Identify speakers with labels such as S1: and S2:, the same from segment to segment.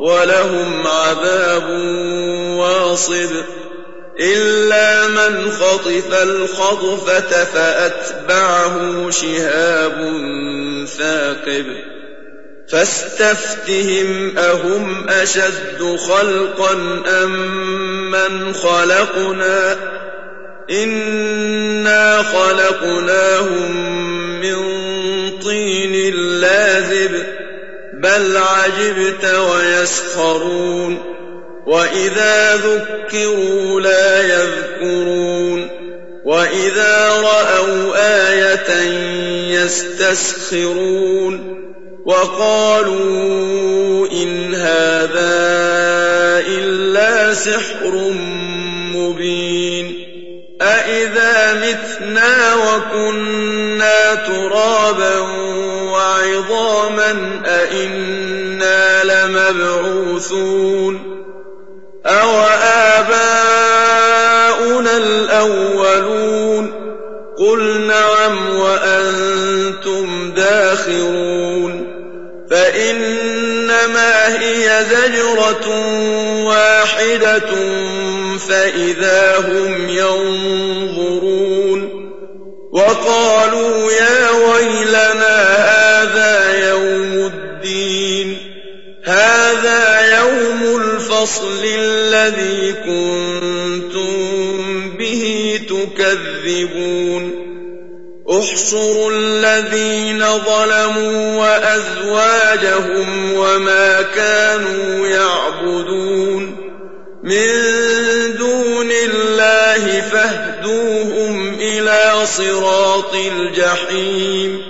S1: ولهم عذاب واصب إلا من خطف الخطفة فأتبعه شهاب ثاقب فاستفتهم أهم أشد خلقا أم من خلقنا إنا خلقناهم من بل عجبت ويسخرون وإذا ذكروا لا يذكرون وإذا رأوا آية يستسخرون وقالوا إن هذا إلا سحر مبين أإذا متنا وكنا ترابا وعظاما أإنا لمبعوثون أو آباؤنا الأولون قل نعم وأنتم داخرون فإنما هي زجرة واحدة فإذا هم ينظرون وقالوا يا ويلنا هذا يوم الدين. هذا يوم الفصل الذي كنتم به تكذبون. احشروا الذين ظلموا وأزواجهم وما كانوا يعبدون. من دون الله فاهدوهم إلى صراط الجحيم.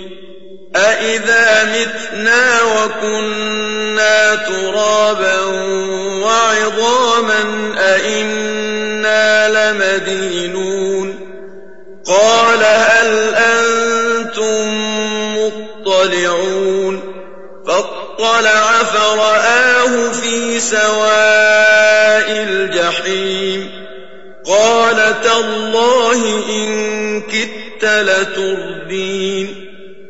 S1: أإذا متنا وكنا ترابا وعظاما أئنا لمدينون قال هل أنتم مطلعون فاطلع فرآه في سواء الجحيم قال تالله إن كدت لتردين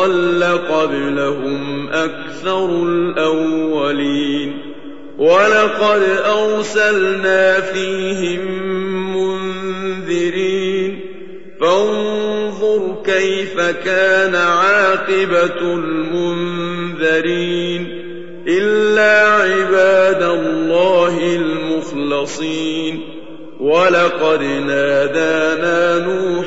S1: ضل قبلهم أكثر الأولين ولقد أرسلنا فيهم منذرين فانظر كيف كان عاقبة المنذرين إلا عباد الله المخلصين ولقد نادانا نوح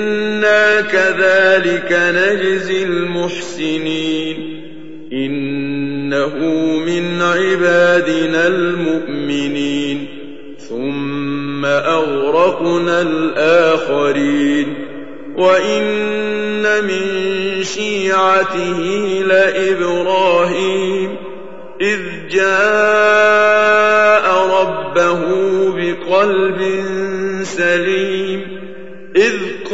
S1: إنا كذلك نجزي المحسنين إنه من عبادنا المؤمنين ثم أغرقنا الآخرين وإن من شيعته لإبراهيم إذ جاء ربه بقلب سليم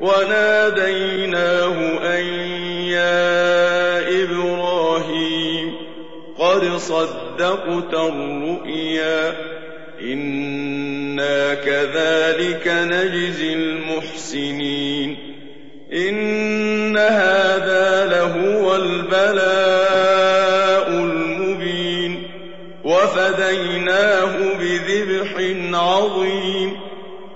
S1: وناديناه أن يا إبراهيم قد صدقت الرؤيا إنا كذلك نجزي المحسنين إن هذا لهو البلاء المبين وفديناه بذبح عظيم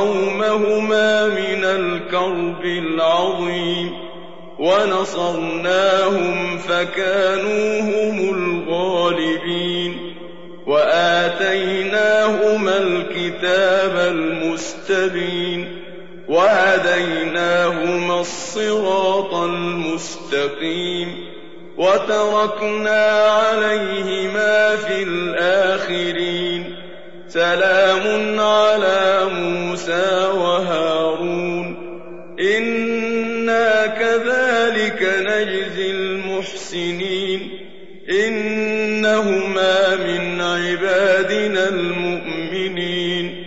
S1: وقومهما من الكرب العظيم ونصرناهم فكانوا هم الغالبين وآتيناهما الكتاب المستبين وهديناهما الصراط المستقيم وتركنا عليهما في الآخرين سلام على موسى وهارون. إنا كذلك نجزي المحسنين. إنهما من عبادنا المؤمنين.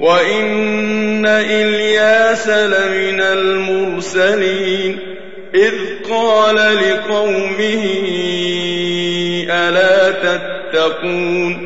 S1: وإن إلياس لمن المرسلين. إذ قال لقومه ألا تتقون؟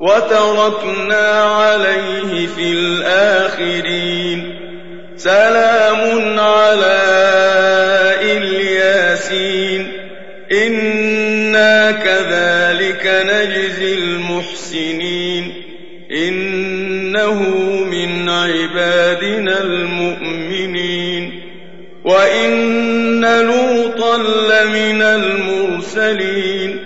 S1: وتركنا عليه في الآخرين. سلام على إلياسين. إنا كذلك نجزي المحسنين. إنه من عبادنا المؤمنين. وإن لوطا لمن المرسلين.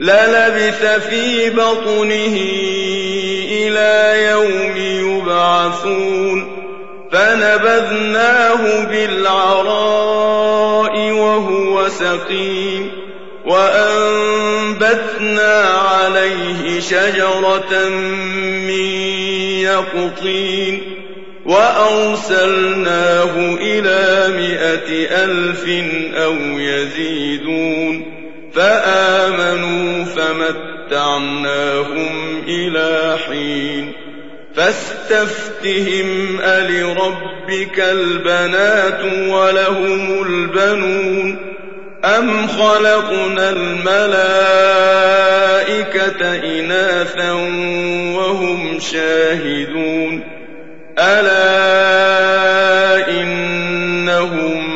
S1: للبث في بطنه إلى يوم يبعثون فنبذناه بالعراء وهو سقيم وأنبتنا عليه شجرة من يقطين وأرسلناه إلى مائة ألف أو يزيدون فآمنوا فمتعناهم إلى حين فاستفتهم ألربك البنات ولهم البنون أم خلقنا الملائكة إناثا وهم شاهدون ألا إنهم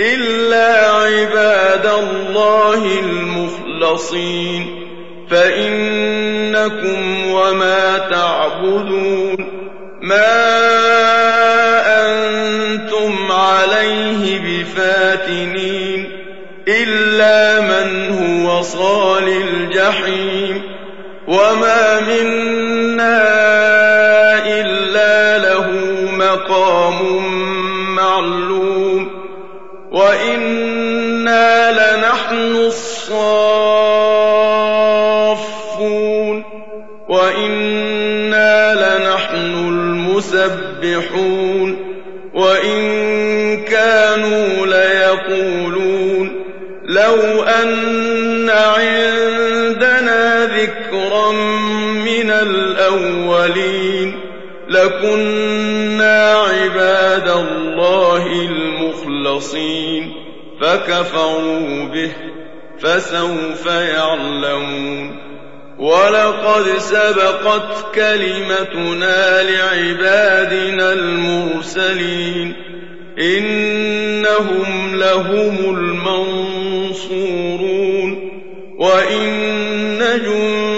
S1: إلا عباد الله المخلصين فإنكم وما تعبدون ما أنتم عليه بفاتنين إلا من هو صال الجحيم وما منا لكنا عباد الله المخلصين فكفروا به فسوف يعلمون ولقد سبقت كلمتنا لعبادنا المرسلين إنهم لهم المنصورون وإن جندنا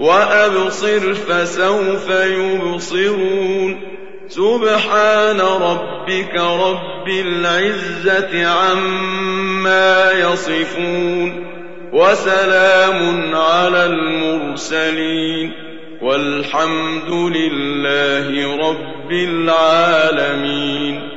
S1: وأبصر فسوف يبصرون. سبحان ربك رب العزة عما يصفون. وسلام على المرسلين. والحمد لله رب العالمين.